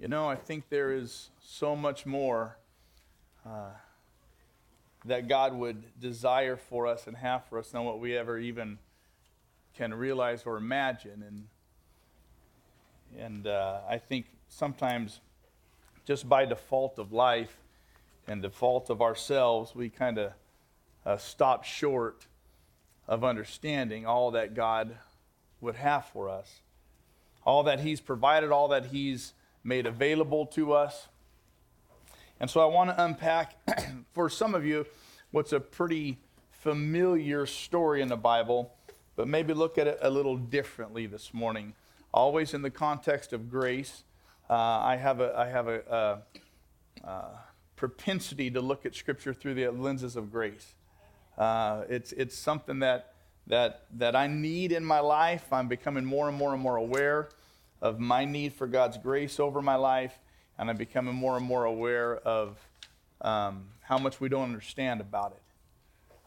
You know, I think there is so much more uh, that God would desire for us and have for us than what we ever even can realize or imagine. And and uh, I think sometimes, just by default of life and default of ourselves, we kind of uh, stop short of understanding all that God would have for us, all that He's provided, all that He's made available to us. And so I want to unpack for some of you what's a pretty familiar story in the Bible, but maybe look at it a little differently this morning. Always in the context of grace. Uh, I have a, I have a, a, a, propensity to look at Scripture through the lenses of grace. Uh, it's, it's something that, that, that I need in my life. I'm becoming more and more and more aware of my need for God's grace over my life, and I'm becoming more and more aware of um, how much we don't understand about it.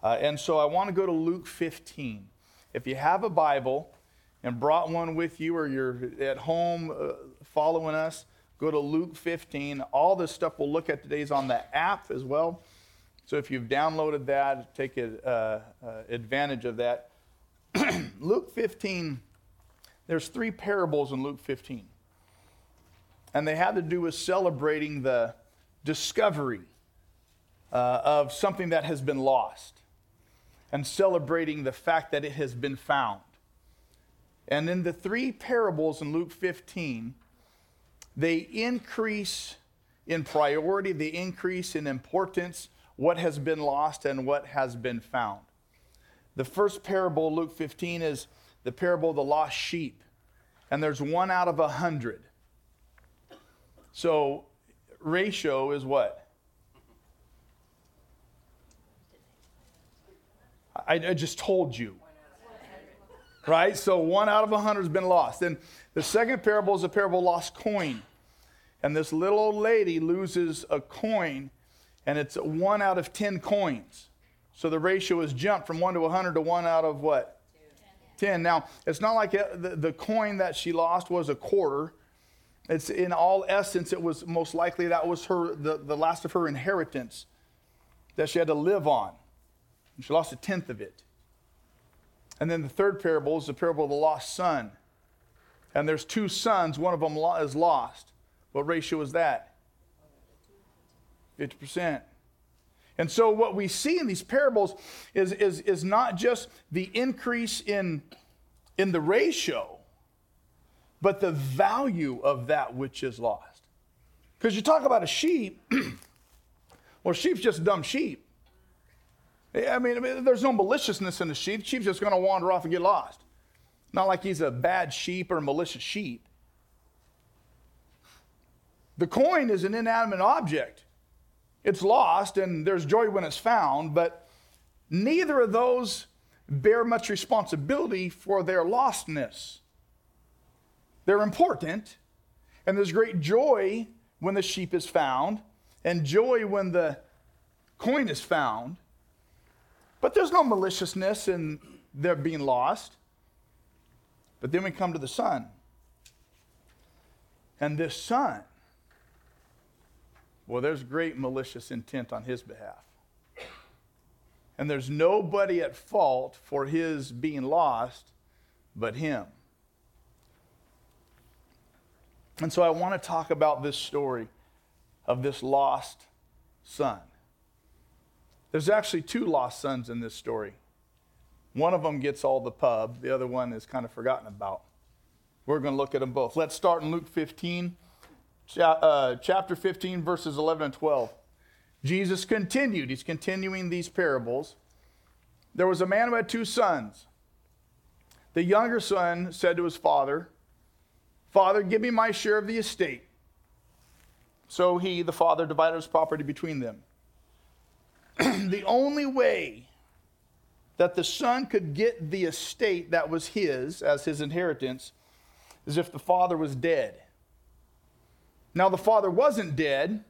Uh, and so I want to go to Luke 15. If you have a Bible and brought one with you, or you're at home uh, following us, go to Luke 15. All this stuff we'll look at today is on the app as well. So if you've downloaded that, take uh, uh advantage of that. Luke 15, there's three parables in Luke 15. And they had to do with celebrating the discovery uh, of something that has been lost and celebrating the fact that it has been found. And in the three parables in Luke 15, they increase in priority, they increase in importance what has been lost and what has been found. The first parable, Luke 15, is the parable of the lost sheep. And there's one out of a hundred. So ratio is what? I, I just told you. Right? So one out of a hundred has been lost. And the second parable is a parable of lost coin. And this little old lady loses a coin, and it's one out of 10 coins. So the ratio has jumped from 1 to a 100 to 1 out of what? 10. Now, it's not like the, coin that she lost was a quarter. It's in all essence, it was most likely that was her the, the last of her inheritance that she had to live on. And she lost a tenth of it. And then the third parable is the parable of the lost son. And there's two sons, one of them is lost. What ratio is that? 50%. And so, what we see in these parables is, is, is not just the increase in, in the ratio, but the value of that which is lost. Because you talk about a sheep, well, sheep's just dumb sheep. I mean, I mean, there's no maliciousness in the sheep. The sheep's just going to wander off and get lost. Not like he's a bad sheep or malicious sheep. The coin is an inanimate object. It's lost, and there's joy when it's found, but neither of those bear much responsibility for their lostness. They're important, and there's great joy when the sheep is found, and joy when the coin is found. But there's no maliciousness in their being lost. But then we come to the son. And this son, well, there's great malicious intent on his behalf. And there's nobody at fault for his being lost but him. And so I want to talk about this story of this lost son. There's actually two lost sons in this story. One of them gets all the pub, the other one is kind of forgotten about. We're going to look at them both. Let's start in Luke 15, uh, chapter 15, verses 11 and 12. Jesus continued, he's continuing these parables. There was a man who had two sons. The younger son said to his father, Father, give me my share of the estate. So he, the father, divided his property between them. the only way that the son could get the estate that was his as his inheritance is if the father was dead. Now, the father wasn't dead,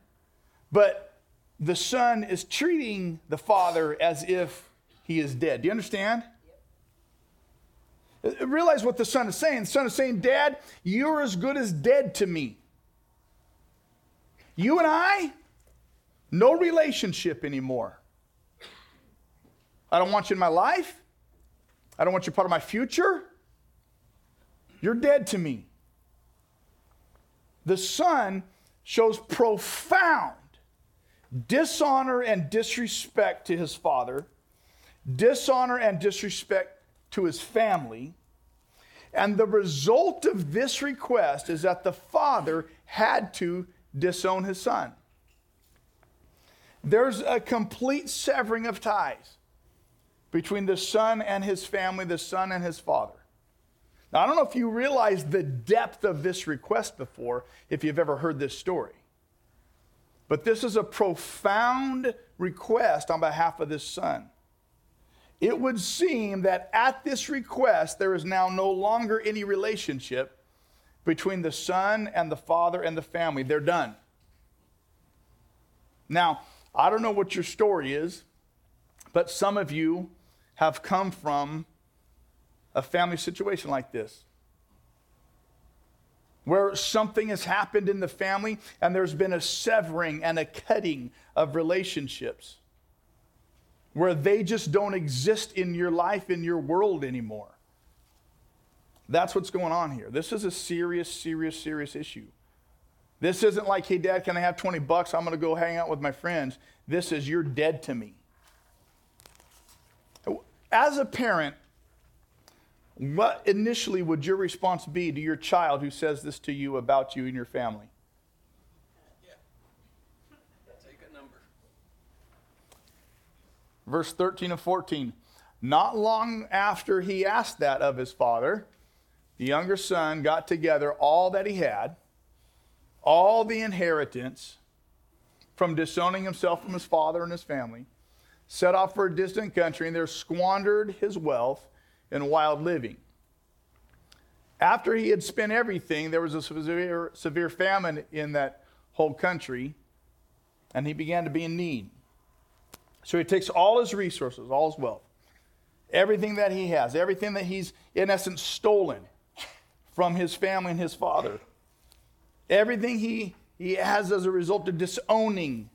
but the son is treating the father as if he is dead. Do you understand? Realize what the son is saying. The son is saying, Dad, you're as good as dead to me. You and I, no relationship anymore. I don't want you in my life. I don't want you part of my future. You're dead to me. The son shows profound dishonor and disrespect to his father, dishonor and disrespect to his family. And the result of this request is that the father had to disown his son. There's a complete severing of ties between the son and his family, the son and his father. Now, I don't know if you realize the depth of this request before, if you've ever heard this story. But this is a profound request on behalf of this son. It would seem that at this request, there is now no longer any relationship between the son and the father and the family. They're done. Now, I don't know what your story is, but some of you have come from a family situation like this where something has happened in the family and there's been a severing and a cutting of relationships, where they just don't exist in your life, in your world anymore. That's what's going on here. This is a serious, serious, serious issue. This isn't like, hey, dad, can I have 20 bucks? I'm going to go hang out with my friends. This is, you're dead to me. As a parent, what initially would your response be to your child who says this to you about you and your family? Yeah. Take a number. Verse 13 and 14. Not long after he asked that of his father, the younger son got together all that he had, all the inheritance from disowning himself from his father and his family, set off for a distant country, and there squandered his wealth and wild living. After he had spent everything, there was a severe, severe famine in that whole country, and he began to be in need. So he takes all his resources, all his wealth, everything that he has, everything that he's, in essence, stolen from his family and his father, everything he, he has as a result of disowning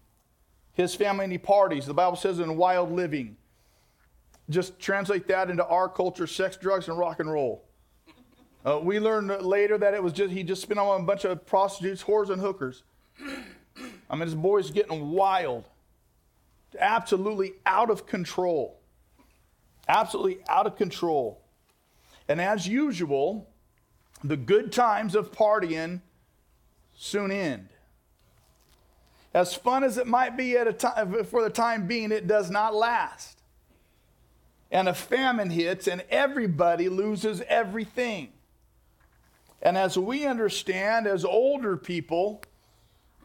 his family and he parties. The Bible says in wild living. Just translate that into our culture sex, drugs, and rock and roll. Uh, we learned later that it was just, he just spent on a bunch of prostitutes, whores, and hookers. I mean, this boy's getting wild, absolutely out of control. Absolutely out of control. And as usual, the good times of partying soon end. As fun as it might be at a time, for the time being, it does not last and a famine hits, and everybody loses everything. And as we understand, as older people,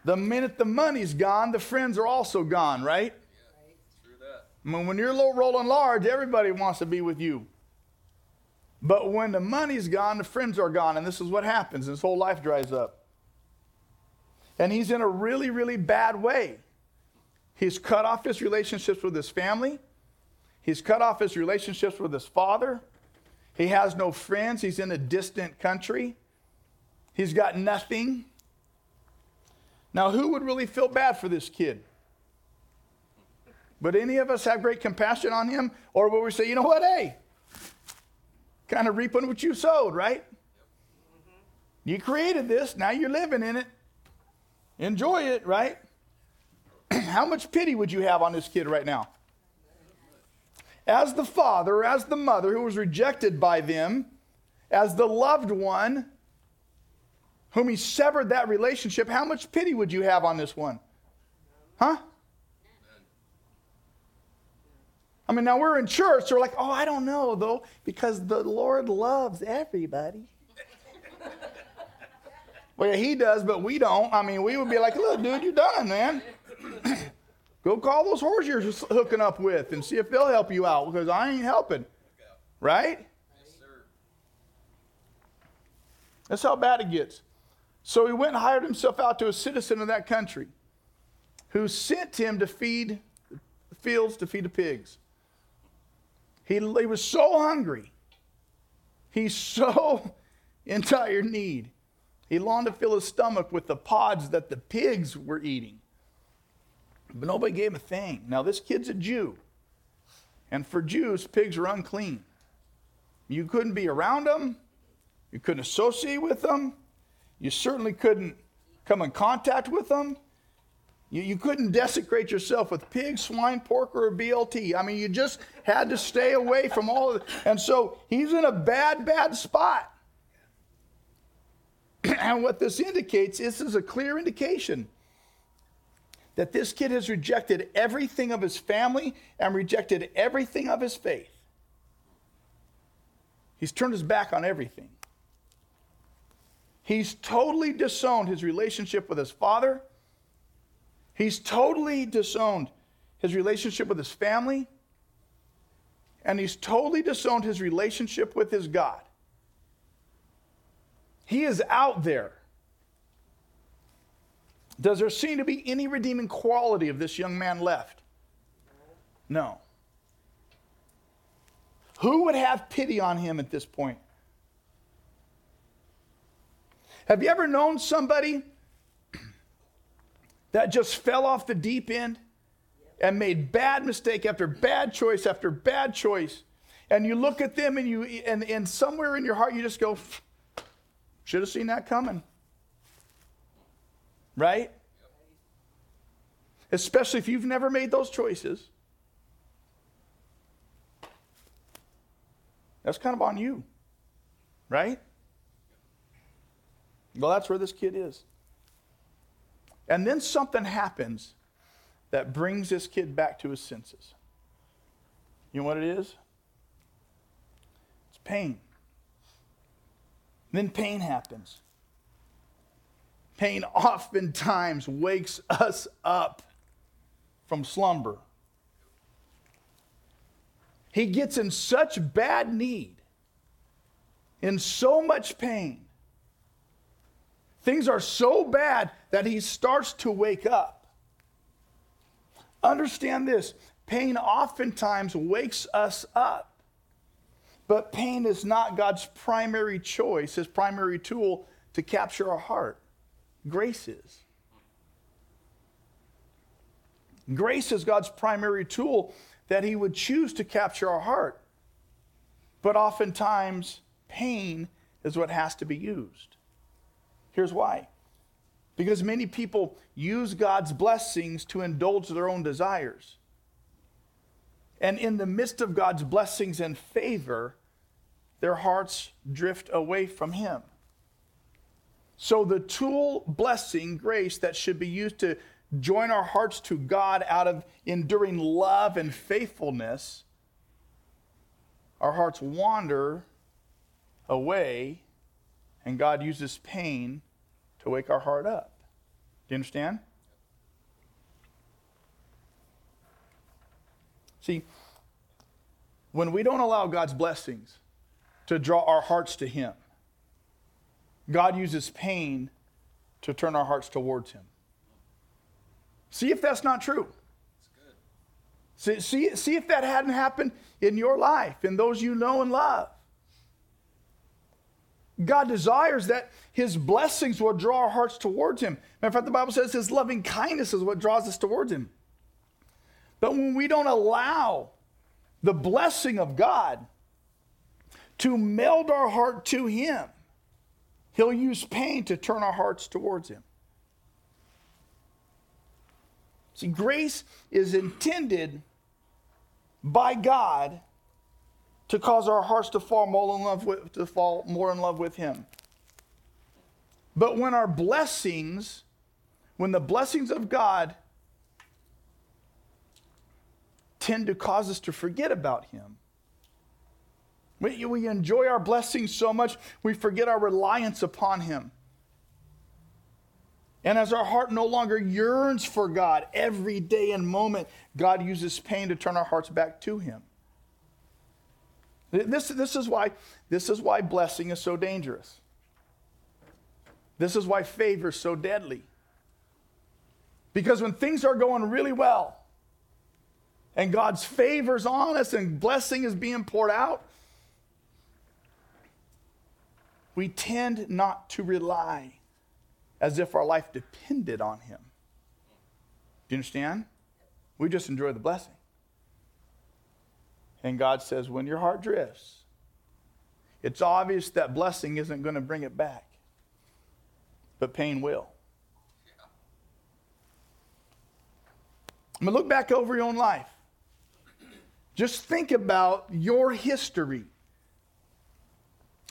the minute the money's gone, the friends are also gone, right? I mean, when you're low rolling large, everybody wants to be with you. But when the money's gone, the friends are gone, and this is what happens. His whole life dries up. And he's in a really, really bad way. He's cut off his relationships with his family. He's cut off his relationships with his father. He has no friends. He's in a distant country. He's got nothing. Now, who would really feel bad for this kid? Would any of us have great compassion on him? Or would we say, you know what, hey, kind of reaping what you sowed, right? You created this, now you're living in it. Enjoy it, right? How much pity would you have on this kid right now? As the father, as the mother who was rejected by them, as the loved one whom he severed that relationship, how much pity would you have on this one? Huh? I mean, now we're in church, so we're like, oh, I don't know, though, because the Lord loves everybody. well, yeah, he does, but we don't. I mean, we would be like, look, dude, you're done, man. Go call those whores you're hooking up with and see if they'll help you out because I ain't helping. Right? That's how bad it gets. So he went and hired himself out to a citizen of that country who sent him to feed the fields, to feed the pigs. He, he was so hungry. He's so in dire need. He longed to fill his stomach with the pods that the pigs were eating. But nobody gave him a thing. Now, this kid's a Jew. And for Jews, pigs are unclean. You couldn't be around them, you couldn't associate with them, you certainly couldn't come in contact with them. You, you couldn't desecrate yourself with pig, swine, pork, or a BLT. I mean, you just had to stay away from all of it. And so he's in a bad, bad spot. and what this indicates, this is a clear indication that this kid has rejected everything of his family and rejected everything of his faith. He's turned his back on everything. He's totally disowned his relationship with his father He's totally disowned his relationship with his family, and he's totally disowned his relationship with his God. He is out there. Does there seem to be any redeeming quality of this young man left? No. Who would have pity on him at this point? Have you ever known somebody that just fell off the deep end and made bad mistake after bad choice after bad choice and you look at them and you and, and somewhere in your heart you just go should have seen that coming right especially if you've never made those choices that's kind of on you right well that's where this kid is and then something happens that brings this kid back to his senses. You know what it is? It's pain. Then pain happens. Pain oftentimes wakes us up from slumber. He gets in such bad need, in so much pain, Things are so bad that he starts to wake up. Understand this pain oftentimes wakes us up, but pain is not God's primary choice, his primary tool to capture our heart. Grace is. Grace is God's primary tool that he would choose to capture our heart. But oftentimes, pain is what has to be used. Here's why because many people use God's blessings to indulge their own desires. And in the midst of God's blessings and favor, their hearts drift away from Him. So, the tool blessing, grace, that should be used to join our hearts to God out of enduring love and faithfulness, our hearts wander away and God uses pain to wake our heart up. Do you understand? See, when we don't allow God's blessings to draw our hearts to Him, God uses pain to turn our hearts towards Him. See if that's not true. See, see, see if that hadn't happened in your life, in those you know and love. God desires that his blessings will draw our hearts towards him. Matter of fact, the Bible says his loving kindness is what draws us towards him. But when we don't allow the blessing of God to meld our heart to him, he'll use pain to turn our hearts towards him. See, grace is intended by God to cause our hearts to fall more in love with, to fall more in love with him. But when our blessings, when the blessings of God tend to cause us to forget about him, we, we enjoy our blessings so much, we forget our reliance upon him. And as our heart no longer yearns for God every day and moment, God uses pain to turn our hearts back to him. This, this, is why, this is why blessing is so dangerous. This is why favor is so deadly. Because when things are going really well, and God's favors on us and blessing is being poured out, we tend not to rely as if our life depended on Him. Do you understand? We just enjoy the blessing. And God says, when your heart drifts, it's obvious that blessing isn't going to bring it back, but pain will. I mean, look back over your own life. Just think about your history.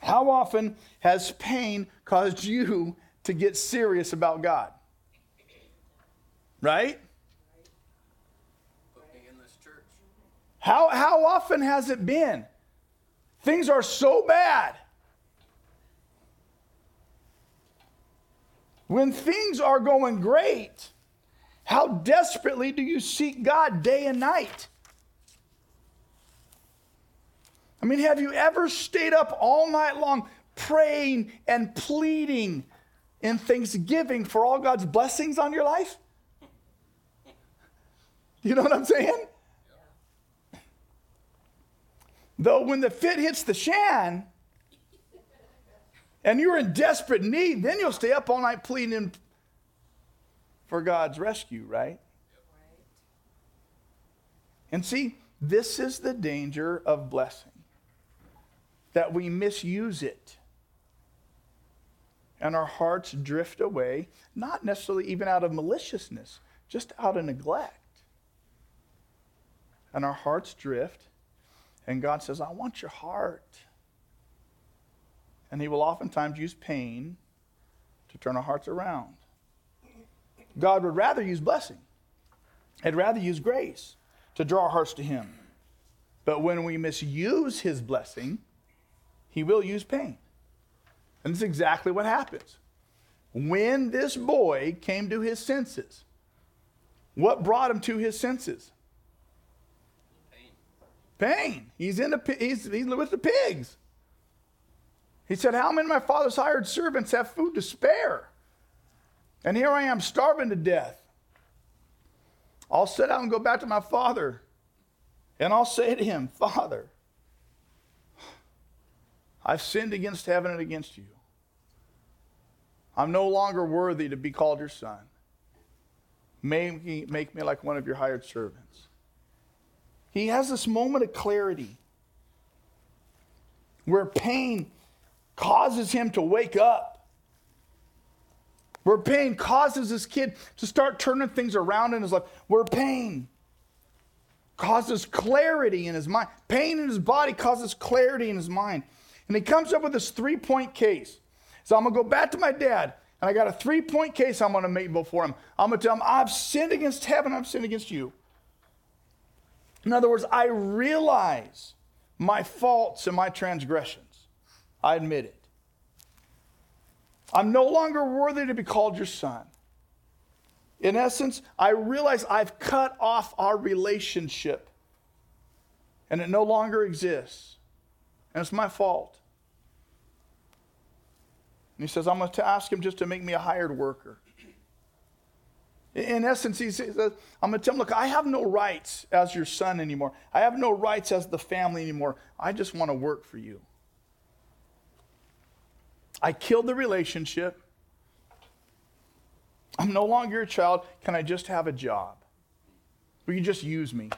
How often has pain caused you to get serious about God? Right? How, how often has it been? Things are so bad. When things are going great, how desperately do you seek God day and night? I mean, have you ever stayed up all night long praying and pleading in thanksgiving for all God's blessings on your life? You know what I'm saying? Though when the fit hits the shan and you're in desperate need, then you'll stay up all night pleading for God's rescue, right? And see, this is the danger of blessing that we misuse it and our hearts drift away, not necessarily even out of maliciousness, just out of neglect. And our hearts drift and God says, I want your heart. And He will oftentimes use pain to turn our hearts around. God would rather use blessing, He'd rather use grace to draw our hearts to Him. But when we misuse His blessing, He will use pain. And this is exactly what happens. When this boy came to his senses, what brought him to his senses? Pain. He's in the he's, he's with the pigs. He said, How many of my father's hired servants have food to spare? And here I am starving to death. I'll sit down and go back to my father, and I'll say to him, Father, I've sinned against heaven and against you. I'm no longer worthy to be called your son. Make me, make me like one of your hired servants. He has this moment of clarity where pain causes him to wake up, where pain causes this kid to start turning things around in his life, where pain causes clarity in his mind. Pain in his body causes clarity in his mind. And he comes up with this three point case. So I'm going to go back to my dad, and I got a three point case I'm going to make before him. I'm going to tell him, I've sinned against heaven, I've sinned against you. In other words, I realize my faults and my transgressions. I admit it. I'm no longer worthy to be called your son. In essence, I realize I've cut off our relationship and it no longer exists. And it's my fault. And he says, I'm going to ask him just to make me a hired worker. In essence, he says, I'm going to tell him, look, I have no rights as your son anymore. I have no rights as the family anymore. I just want to work for you. I killed the relationship. I'm no longer your child. Can I just have a job? Will you just use me?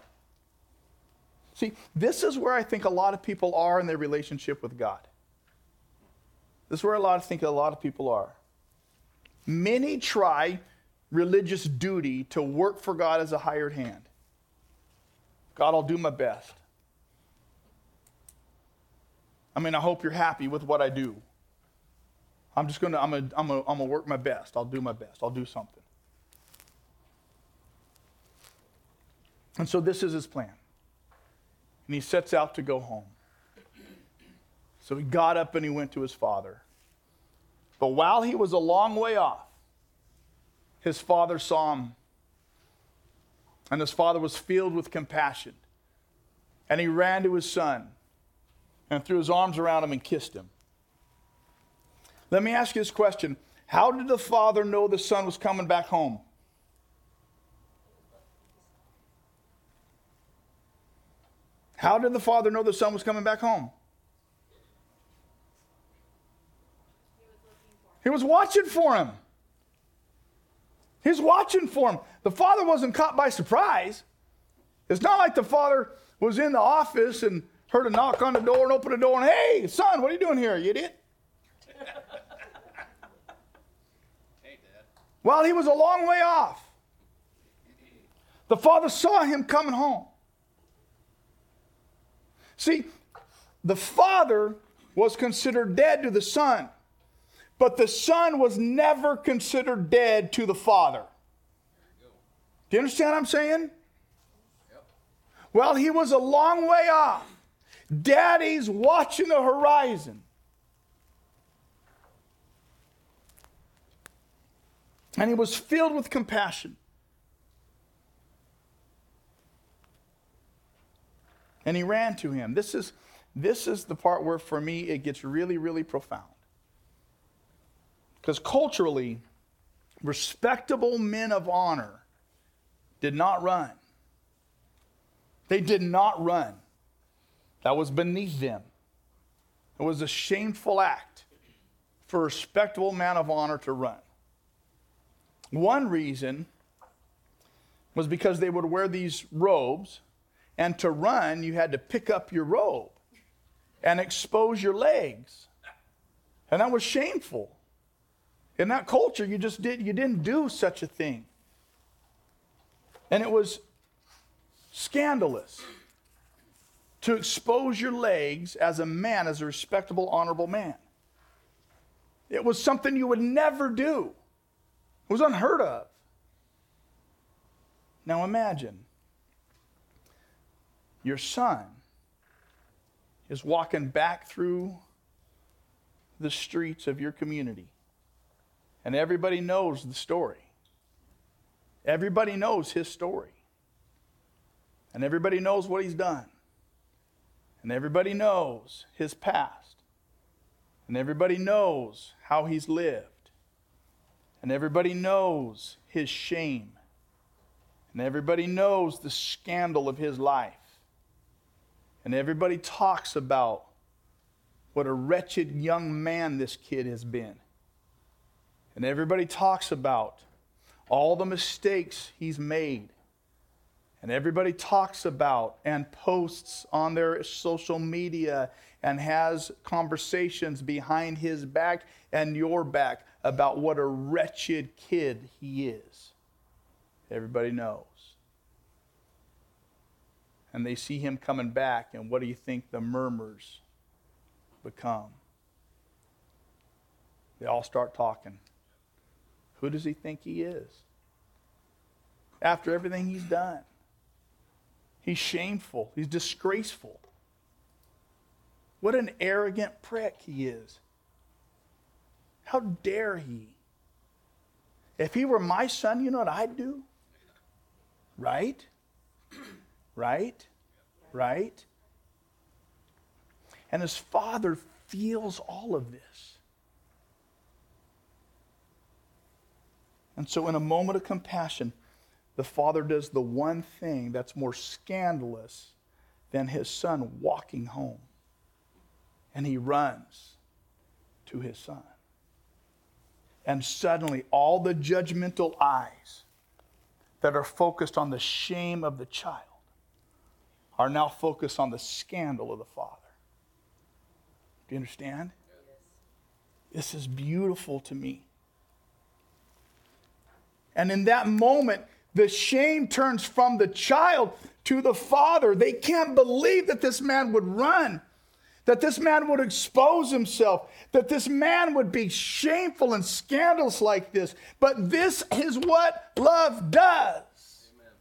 See, this is where I think a lot of people are in their relationship with God. This is where a lot of think a lot of people are. Many try religious duty to work for God as a hired hand. God, I'll do my best. I mean, I hope you're happy with what I do. I'm just going to, I'm going to, I'm going to, work my best. I'll do my best. I'll do something. And so this is his plan. And he sets out to go home. So he got up and he went to his father. But while he was a long way off, his father saw him. And his father was filled with compassion. And he ran to his son and threw his arms around him and kissed him. Let me ask you this question How did the father know the son was coming back home? How did the father know the son was coming back home? He was watching for him. He's watching for him. The father wasn't caught by surprise. It's not like the father was in the office and heard a knock on the door and opened the door and, hey, son, what are you doing here, you idiot? Well, he was a long way off. The father saw him coming home. See, the father was considered dead to the son, but the son was never considered dead to the father. Do you understand what I'm saying? Yep. Well, he was a long way off. Daddy's watching the horizon. And he was filled with compassion. And he ran to him. This is, this is the part where, for me, it gets really, really profound. Because culturally, respectable men of honor did not run. They did not run. That was beneath them. It was a shameful act for a respectable man of honor to run. One reason was because they would wear these robes, and to run, you had to pick up your robe and expose your legs. And that was shameful. In that culture, you just did you didn't do such a thing. And it was scandalous to expose your legs as a man, as a respectable, honorable man. It was something you would never do. It was unheard of. Now imagine your son is walking back through the streets of your community, and everybody knows the story. Everybody knows his story. And everybody knows what he's done. And everybody knows his past. And everybody knows how he's lived. And everybody knows his shame. And everybody knows the scandal of his life. And everybody talks about what a wretched young man this kid has been. And everybody talks about all the mistakes he's made. And everybody talks about and posts on their social media and has conversations behind his back and your back about what a wretched kid he is. Everybody knows and they see him coming back, and what do you think the murmurs become? They all start talking. Who does he think he is? After everything he's done, he's shameful, he's disgraceful. What an arrogant prick he is. How dare he? If he were my son, you know what I'd do? Right? Right? Right? And his father feels all of this. And so, in a moment of compassion, the father does the one thing that's more scandalous than his son walking home. And he runs to his son. And suddenly, all the judgmental eyes that are focused on the shame of the child are now focused on the scandal of the Father. Do you understand? Yes. This is beautiful to me. And in that moment, the shame turns from the child to the father. They can't believe that this man would run, that this man would expose himself, that this man would be shameful and scandalous like this. But this is what love does. Amen.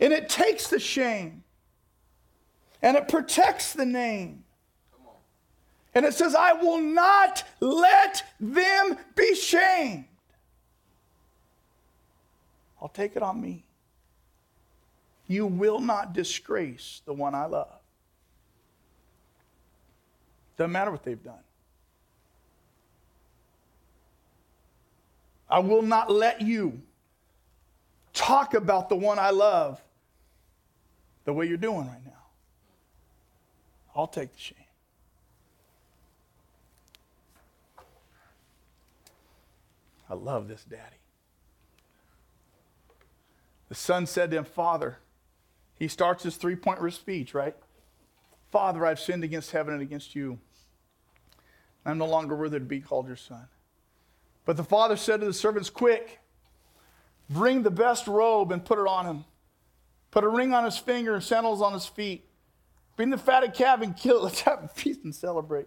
And it takes the shame and it protects the name. And it says, I will not let them be shamed. I'll take it on me. You will not disgrace the one I love. Doesn't matter what they've done. I will not let you talk about the one I love the way you're doing right now. I'll take the shame. I love this daddy. The son said to him, Father, he starts his three point speech, right? Father, I've sinned against heaven and against you. I'm no longer worthy to be called your son. But the father said to the servants, Quick, bring the best robe and put it on him. Put a ring on his finger and sandals on his feet. Bring the fatted calf and kill it. Let's have a feast and celebrate.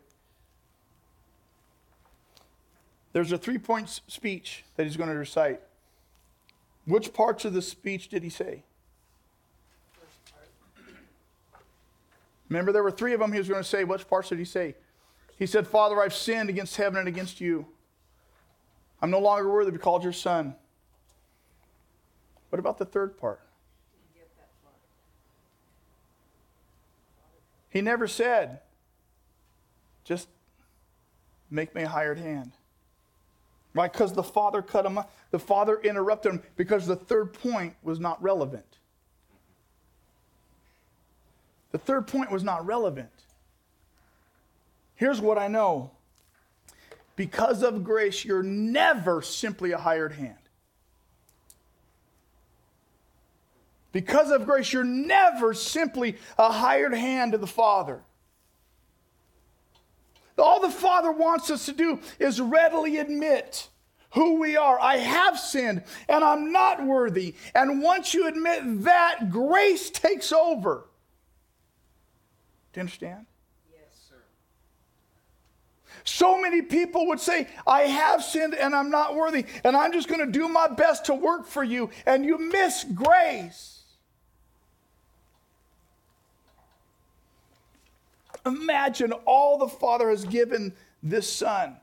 There's a three point speech that he's going to recite. Which parts of the speech did he say? Remember, there were three of them he was going to say. Which parts did he say? He said, Father, I've sinned against heaven and against you. I'm no longer worthy to be called your son. What about the third part? He never said, just make me a hired hand. Right? Because the father cut him off. The father interrupted him because the third point was not relevant. The third point was not relevant. Here's what I know because of grace, you're never simply a hired hand. Because of grace, you're never simply a hired hand to the Father. All the Father wants us to do is readily admit who we are. I have sinned and I'm not worthy. And once you admit that, grace takes over. Do you understand? Yes, sir. So many people would say, I have sinned and I'm not worthy, and I'm just going to do my best to work for you, and you miss grace. Imagine all the Father has given this Son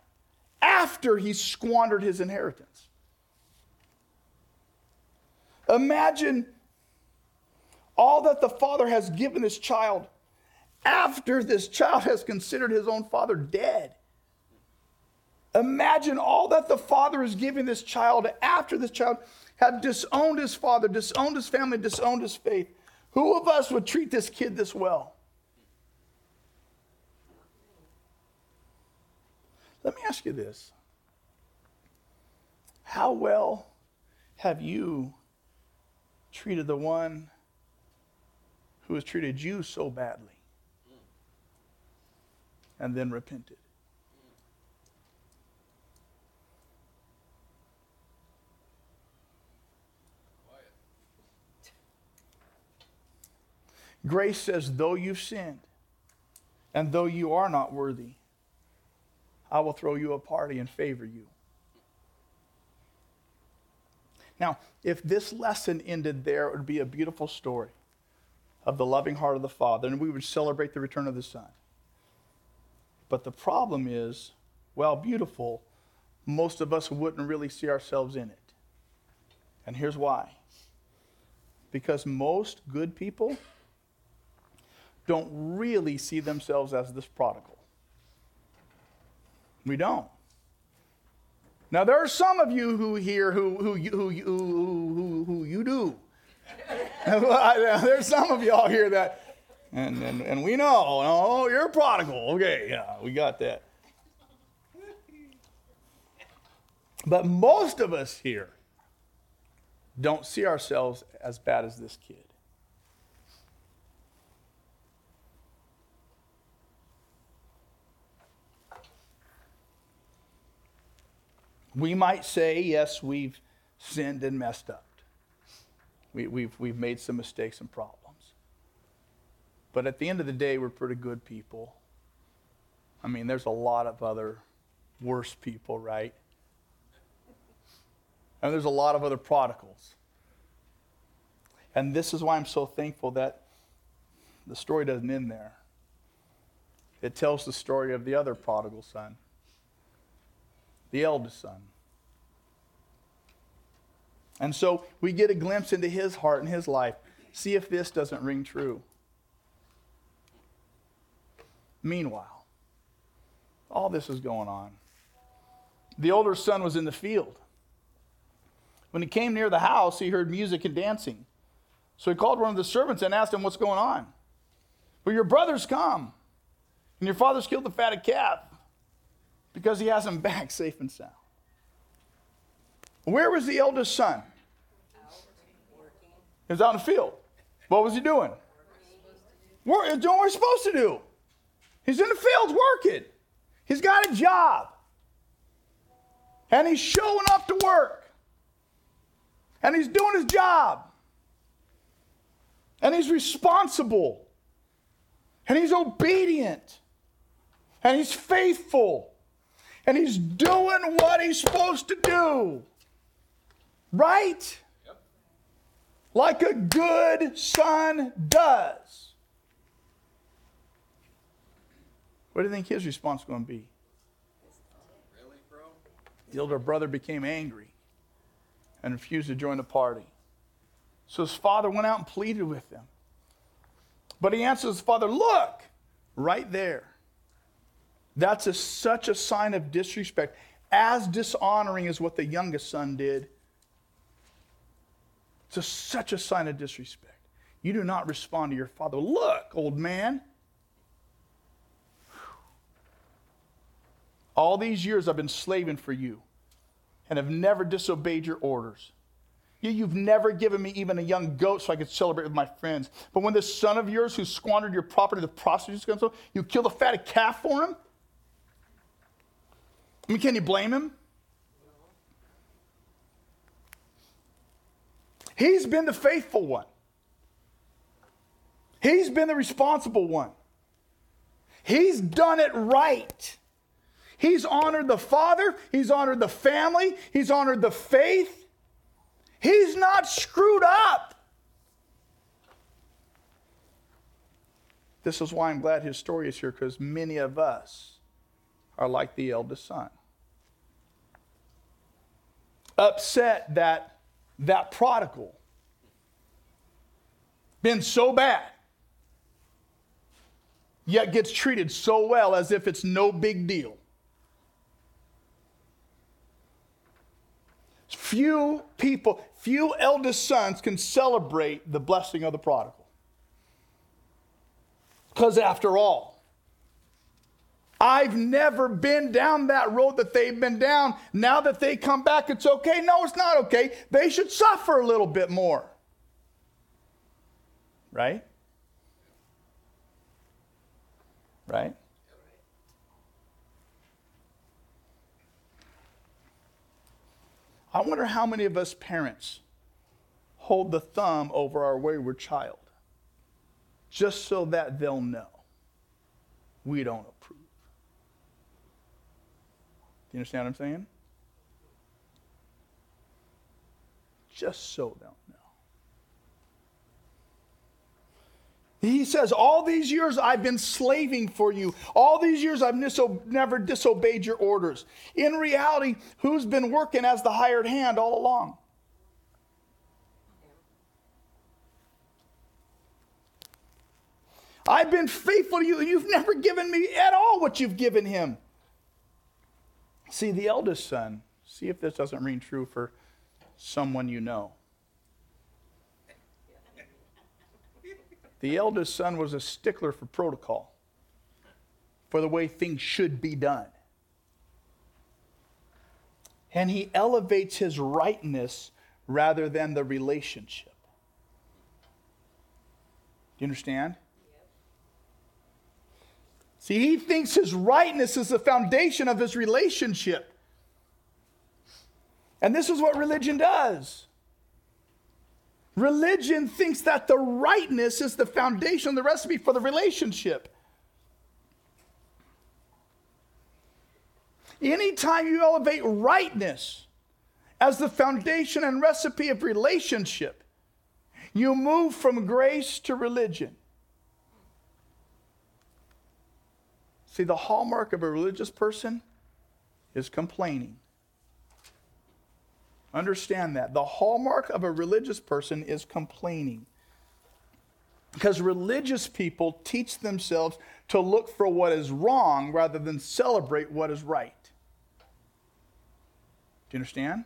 after he squandered his inheritance. Imagine all that the Father has given this child after this child has considered his own father dead. Imagine all that the father is giving this child after this child had disowned his father, disowned his family, disowned his faith. Who of us would treat this kid this well? Let me ask you this How well have you treated the one who has treated you so badly and then repented? Grace says, though you've sinned and though you are not worthy, I will throw you a party and favor you. Now, if this lesson ended there, it would be a beautiful story of the loving heart of the Father, and we would celebrate the return of the Son. But the problem is, while beautiful, most of us wouldn't really see ourselves in it. And here's why because most good people don't really see themselves as this prodigal. We don't. Now, there are some of you who here who, who, who, who, who, who you do. There's some of y'all here that, and, and, and we know, oh, you're a prodigal. Okay, yeah, we got that. But most of us here don't see ourselves as bad as this kid. We might say, yes, we've sinned and messed up. We, we've, we've made some mistakes and problems. But at the end of the day, we're pretty good people. I mean, there's a lot of other worse people, right? And there's a lot of other prodigals. And this is why I'm so thankful that the story doesn't end there. It tells the story of the other prodigal son the eldest son. And so we get a glimpse into his heart and his life. See if this doesn't ring true. Meanwhile, all this is going on. The older son was in the field. When he came near the house, he heard music and dancing. So he called one of the servants and asked him what's going on. Well, your brother's come, and your father's killed the fatted calf because he has them back safe and sound. Where was the eldest son? He was out in the field. What was he doing? Work, doing what he's supposed to do. He's in the fields working. He's got a job. And he's showing up to work. And he's doing his job. And he's responsible. And he's obedient. And he's faithful. And he's doing what he's supposed to do. Right? Yep. Like a good son does. What do you think his response is going to be? Really, bro? The older brother became angry and refused to join the party. So his father went out and pleaded with him. But he answered his father, Look, right there. That's a, such a sign of disrespect, as dishonoring as what the youngest son did. It's a, such a sign of disrespect. You do not respond to your father. Look, old man. All these years I've been slaving for you and have never disobeyed your orders. You, you've never given me even a young goat so I could celebrate with my friends. But when this son of yours who squandered your property, the prostitutes comes home, you kill the fatted calf for him? I mean, can you blame him? He's been the faithful one. He's been the responsible one. He's done it right. He's honored the Father, He's honored the family, He's honored the faith. He's not screwed up. This is why I'm glad his story is here because many of us are like the eldest son. Upset that that prodigal been so bad yet gets treated so well as if it's no big deal. Few people, few eldest sons can celebrate the blessing of the prodigal. Because after all, I've never been down that road that they've been down. Now that they come back, it's okay. No, it's not okay. They should suffer a little bit more. Right? Right? I wonder how many of us parents hold the thumb over our wayward child just so that they'll know we don't approve. Do you understand what I'm saying? Just so don't know. He says, All these years I've been slaving for you. All these years I've never disobeyed your orders. In reality, who's been working as the hired hand all along? I've been faithful to you, and you've never given me at all what you've given him. See, the eldest son, see if this doesn't ring true for someone you know. The eldest son was a stickler for protocol, for the way things should be done. And he elevates his rightness rather than the relationship. Do you understand? See, he thinks his rightness is the foundation of his relationship. And this is what religion does. Religion thinks that the rightness is the foundation, the recipe for the relationship. Anytime you elevate rightness as the foundation and recipe of relationship, you move from grace to religion. See, the hallmark of a religious person is complaining. Understand that. The hallmark of a religious person is complaining. Because religious people teach themselves to look for what is wrong rather than celebrate what is right. Do you understand?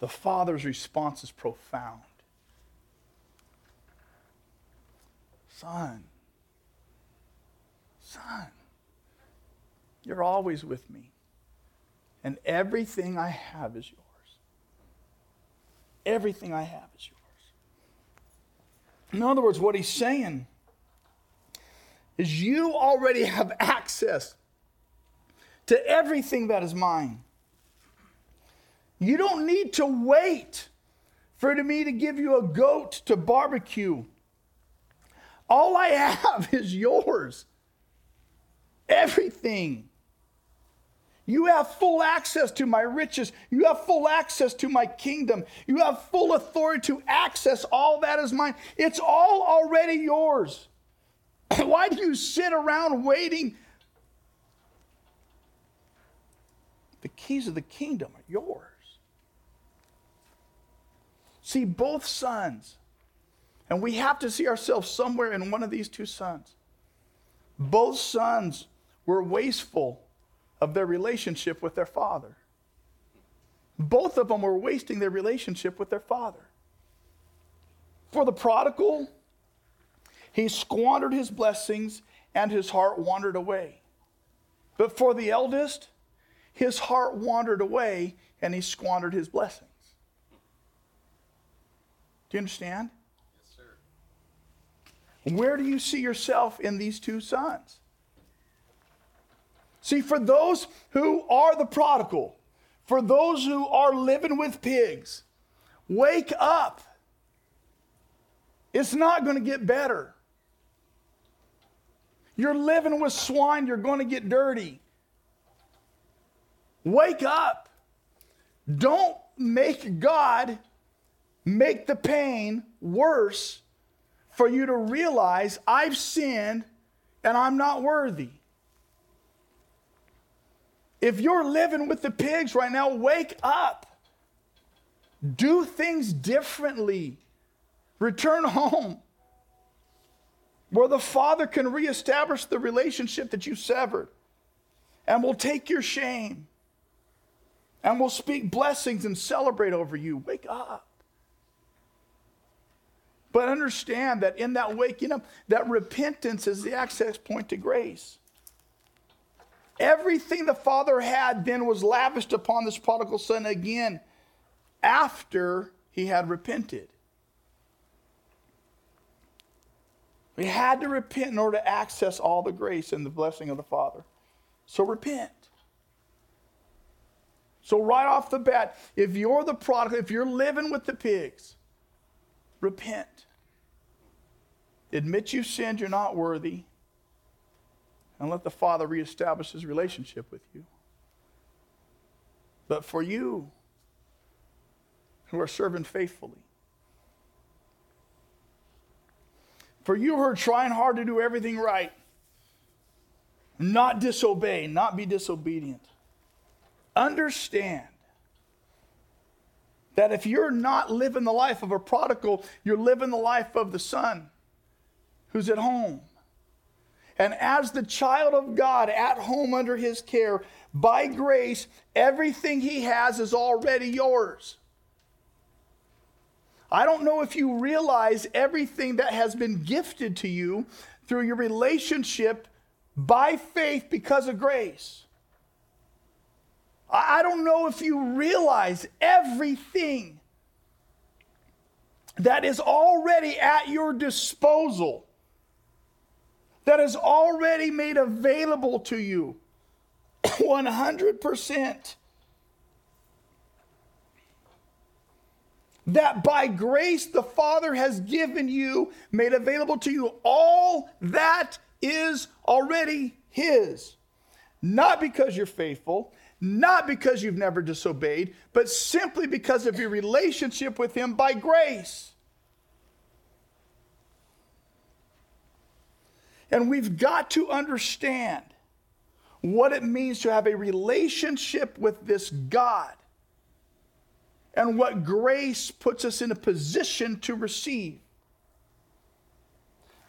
The father's response is profound. Son, son, you're always with me and everything I have is yours. Everything I have is yours. In other words, what he's saying is you already have access to everything that is mine. You don't need to wait for me to give you a goat to barbecue. All I have is yours. Everything. You have full access to my riches. You have full access to my kingdom. You have full authority to access all that is mine. It's all already yours. Why do you sit around waiting? The keys of the kingdom are yours. See, both sons, and we have to see ourselves somewhere in one of these two sons. Both sons were wasteful of their relationship with their father. Both of them were wasting their relationship with their father. For the prodigal, he squandered his blessings and his heart wandered away. But for the eldest, his heart wandered away and he squandered his blessings. Do you understand? Yes, sir. Where do you see yourself in these two sons? See, for those who are the prodigal, for those who are living with pigs, wake up. It's not going to get better. You're living with swine, you're going to get dirty. Wake up. Don't make God make the pain worse for you to realize I've sinned and I'm not worthy. If you're living with the pigs right now, wake up. Do things differently. Return home where the Father can reestablish the relationship that you severed and will take your shame and will speak blessings and celebrate over you. Wake up. But understand that in that waking up, that repentance is the access point to grace. Everything the father had then was lavished upon this prodigal son again after he had repented. We had to repent in order to access all the grace and the blessing of the Father. So repent. So, right off the bat, if you're the prodigal, if you're living with the pigs, repent. Admit you sinned, you're not worthy and let the Father reestablish his relationship with you. But for you who are serving faithfully, for you who are trying hard to do everything right, not disobey, not be disobedient, understand that if you're not living the life of a prodigal, you're living the life of the son who's at home and as the child of God at home under his care, by grace, everything he has is already yours. I don't know if you realize everything that has been gifted to you through your relationship by faith because of grace. I don't know if you realize everything that is already at your disposal that is already made available to you 100%. That by grace the Father has given you, made available to you, all that is already His. Not because you're faithful, not because you've never disobeyed, but simply because of your relationship with Him by grace. And we've got to understand what it means to have a relationship with this God and what grace puts us in a position to receive.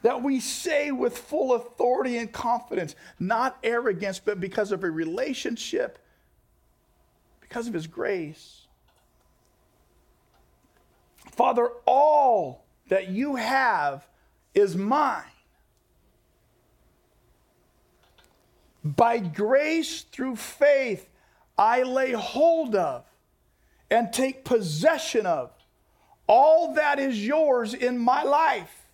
That we say with full authority and confidence, not arrogance, but because of a relationship, because of His grace. Father, all that you have is mine. By grace through faith, I lay hold of and take possession of all that is yours in my life.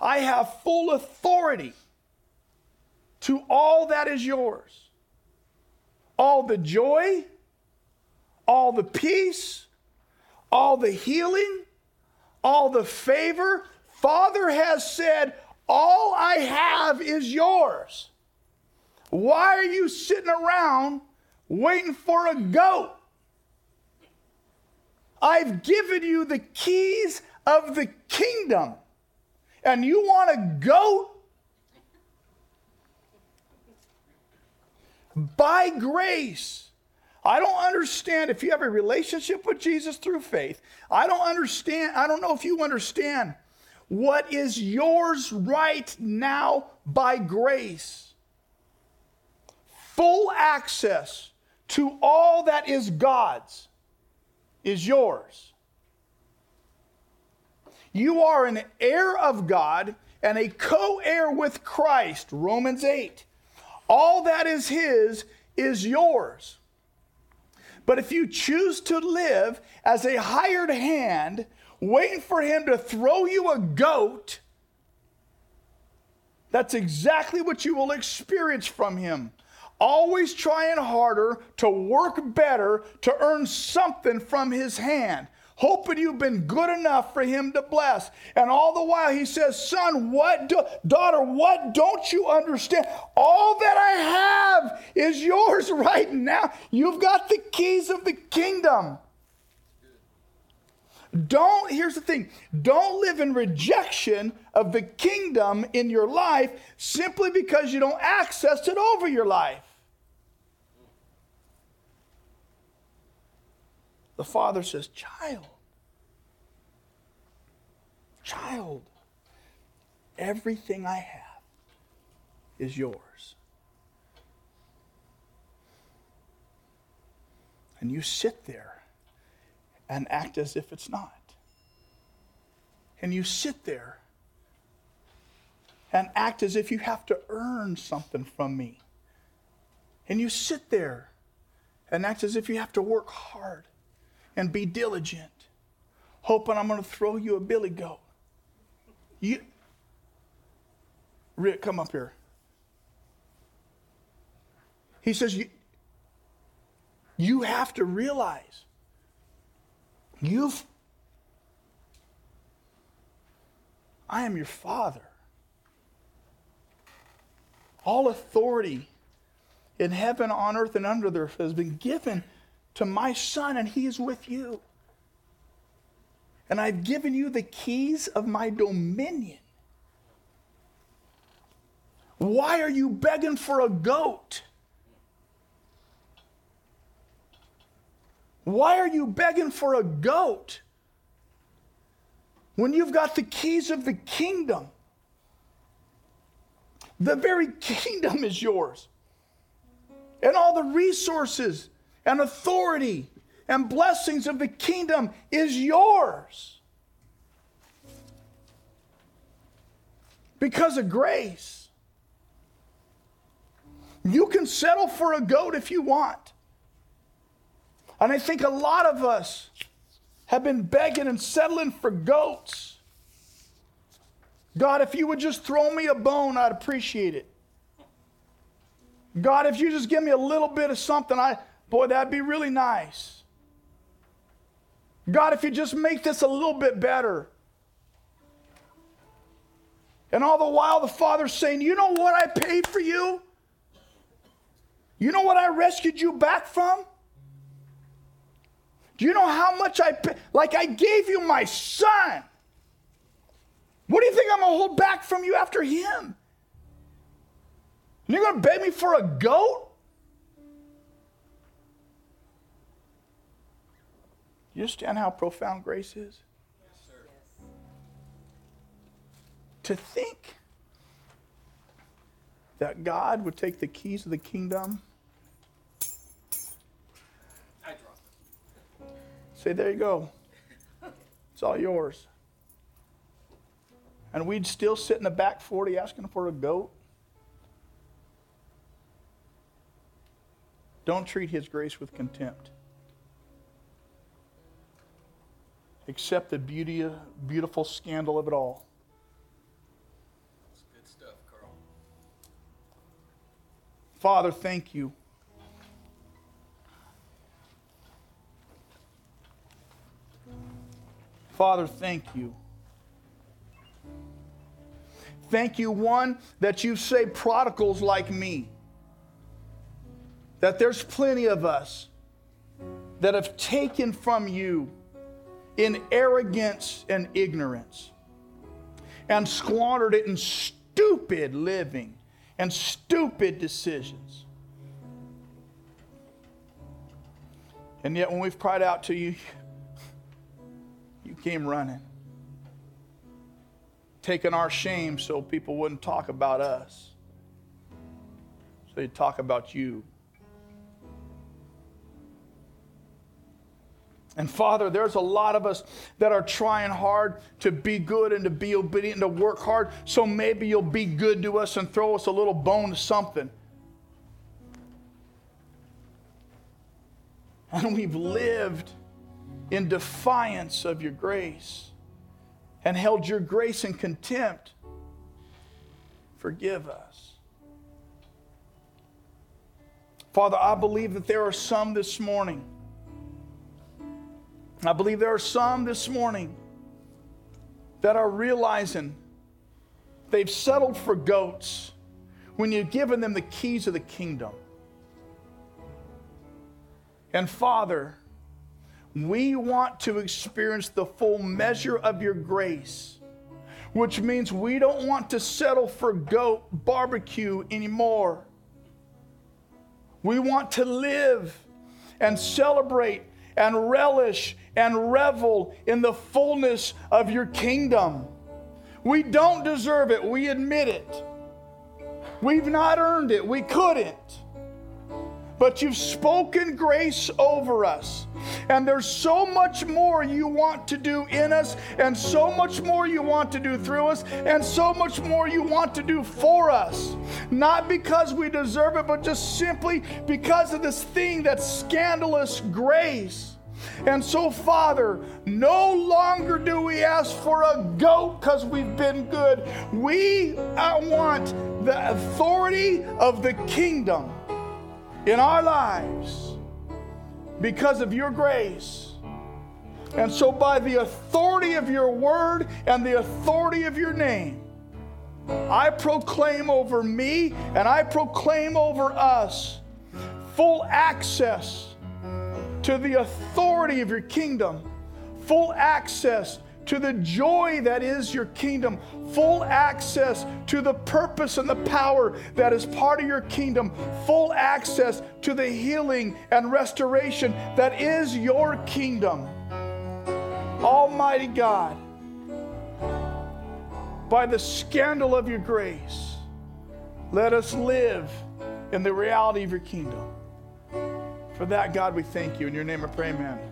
I have full authority to all that is yours. All the joy, all the peace, all the healing, all the favor. Father has said, All I have is yours. Why are you sitting around waiting for a goat? I've given you the keys of the kingdom, and you want a goat? By grace. I don't understand if you have a relationship with Jesus through faith. I don't understand. I don't know if you understand what is yours right now by grace. Full access to all that is God's is yours. You are an heir of God and a co heir with Christ, Romans 8. All that is His is yours. But if you choose to live as a hired hand, waiting for Him to throw you a goat, that's exactly what you will experience from Him. Always trying harder to work better to earn something from his hand hoping you've been good enough for him to bless. And all the while he says son what do, daughter what don't you understand? All that i have is yours right now. You've got the keys of the kingdom don't, here's the thing don't live in rejection of the kingdom in your life simply because you don't access it over your life. The father says, Child, child, everything I have is yours. And you sit there and act as if it's not. And you sit there and act as if you have to earn something from me. And you sit there and act as if you have to work hard and be diligent, hoping I'm going to throw you a billy goat. You, Rick, come up here. He says, you, you have to realize you've, I am your father. All authority in heaven, on earth, and under the earth has been given to my son, and he is with you. And I've given you the keys of my dominion. Why are you begging for a goat? Why are you begging for a goat when you've got the keys of the kingdom? The very kingdom is yours, and all the resources and authority and blessings of the kingdom is yours because of grace. You can settle for a goat if you want. And I think a lot of us have been begging and settling for goats. God, if you would just throw me a bone, I'd appreciate it. God, if you just give me a little bit of something, I, Boy, that'd be really nice. God, if you just make this a little bit better. And all the while, the Father's saying, You know what I paid for you? You know what I rescued you back from? Do you know how much I paid? Like, I gave you my son. What do you think I'm going to hold back from you after him? You're going to beg me for a goat? you understand how profound grace is? Yes, sir. To think that God would take the keys of the kingdom. Say, there you go. It's all yours. And we'd still sit in the back 40 asking for a goat. Don't treat his grace with contempt. Accept the beauty, beautiful scandal of it all. That's good stuff, Carl. Father, thank you. Father, thank you. Thank you, one, that you say prodigals like me. That there's plenty of us that have taken from you in arrogance and ignorance and squandered it in stupid living and stupid decisions. And yet, when we've cried out to you, you came running, taking our shame so people wouldn't talk about us, so they'd talk about you. And Father, there's a lot of us that are trying hard to be good and to be obedient and to work hard. So maybe you'll be good to us and throw us a little bone to something. And we've lived in defiance of your grace and held your grace in contempt. Forgive us. Father, I believe that there are some this morning I believe there are some this morning that are realizing they've settled for goats when you've given them the keys of the kingdom. And Father, we want to experience the full measure of your grace, which means we don't want to settle for goat barbecue anymore. We want to live and celebrate and relish and revel in the fullness of your kingdom. We don't deserve it, we admit it. We've not earned it, we couldn't. But you've spoken grace over us. And there's so much more you want to do in us, and so much more you want to do through us, and so much more you want to do for us. Not because we deserve it, but just simply because of this thing that's scandalous grace. And so, Father, no longer do we ask for a goat because we've been good. We want the authority of the kingdom in our lives because of your grace. And so, by the authority of your word and the authority of your name, I proclaim over me and I proclaim over us full access to the authority of your kingdom, full access to the joy that is your kingdom, full access to the purpose and the power that is part of your kingdom, full access to the healing and restoration that is your kingdom. Almighty God, by the scandal of your grace, let us live in the reality of your kingdom. For that, God, we thank you. In your name I pray, amen.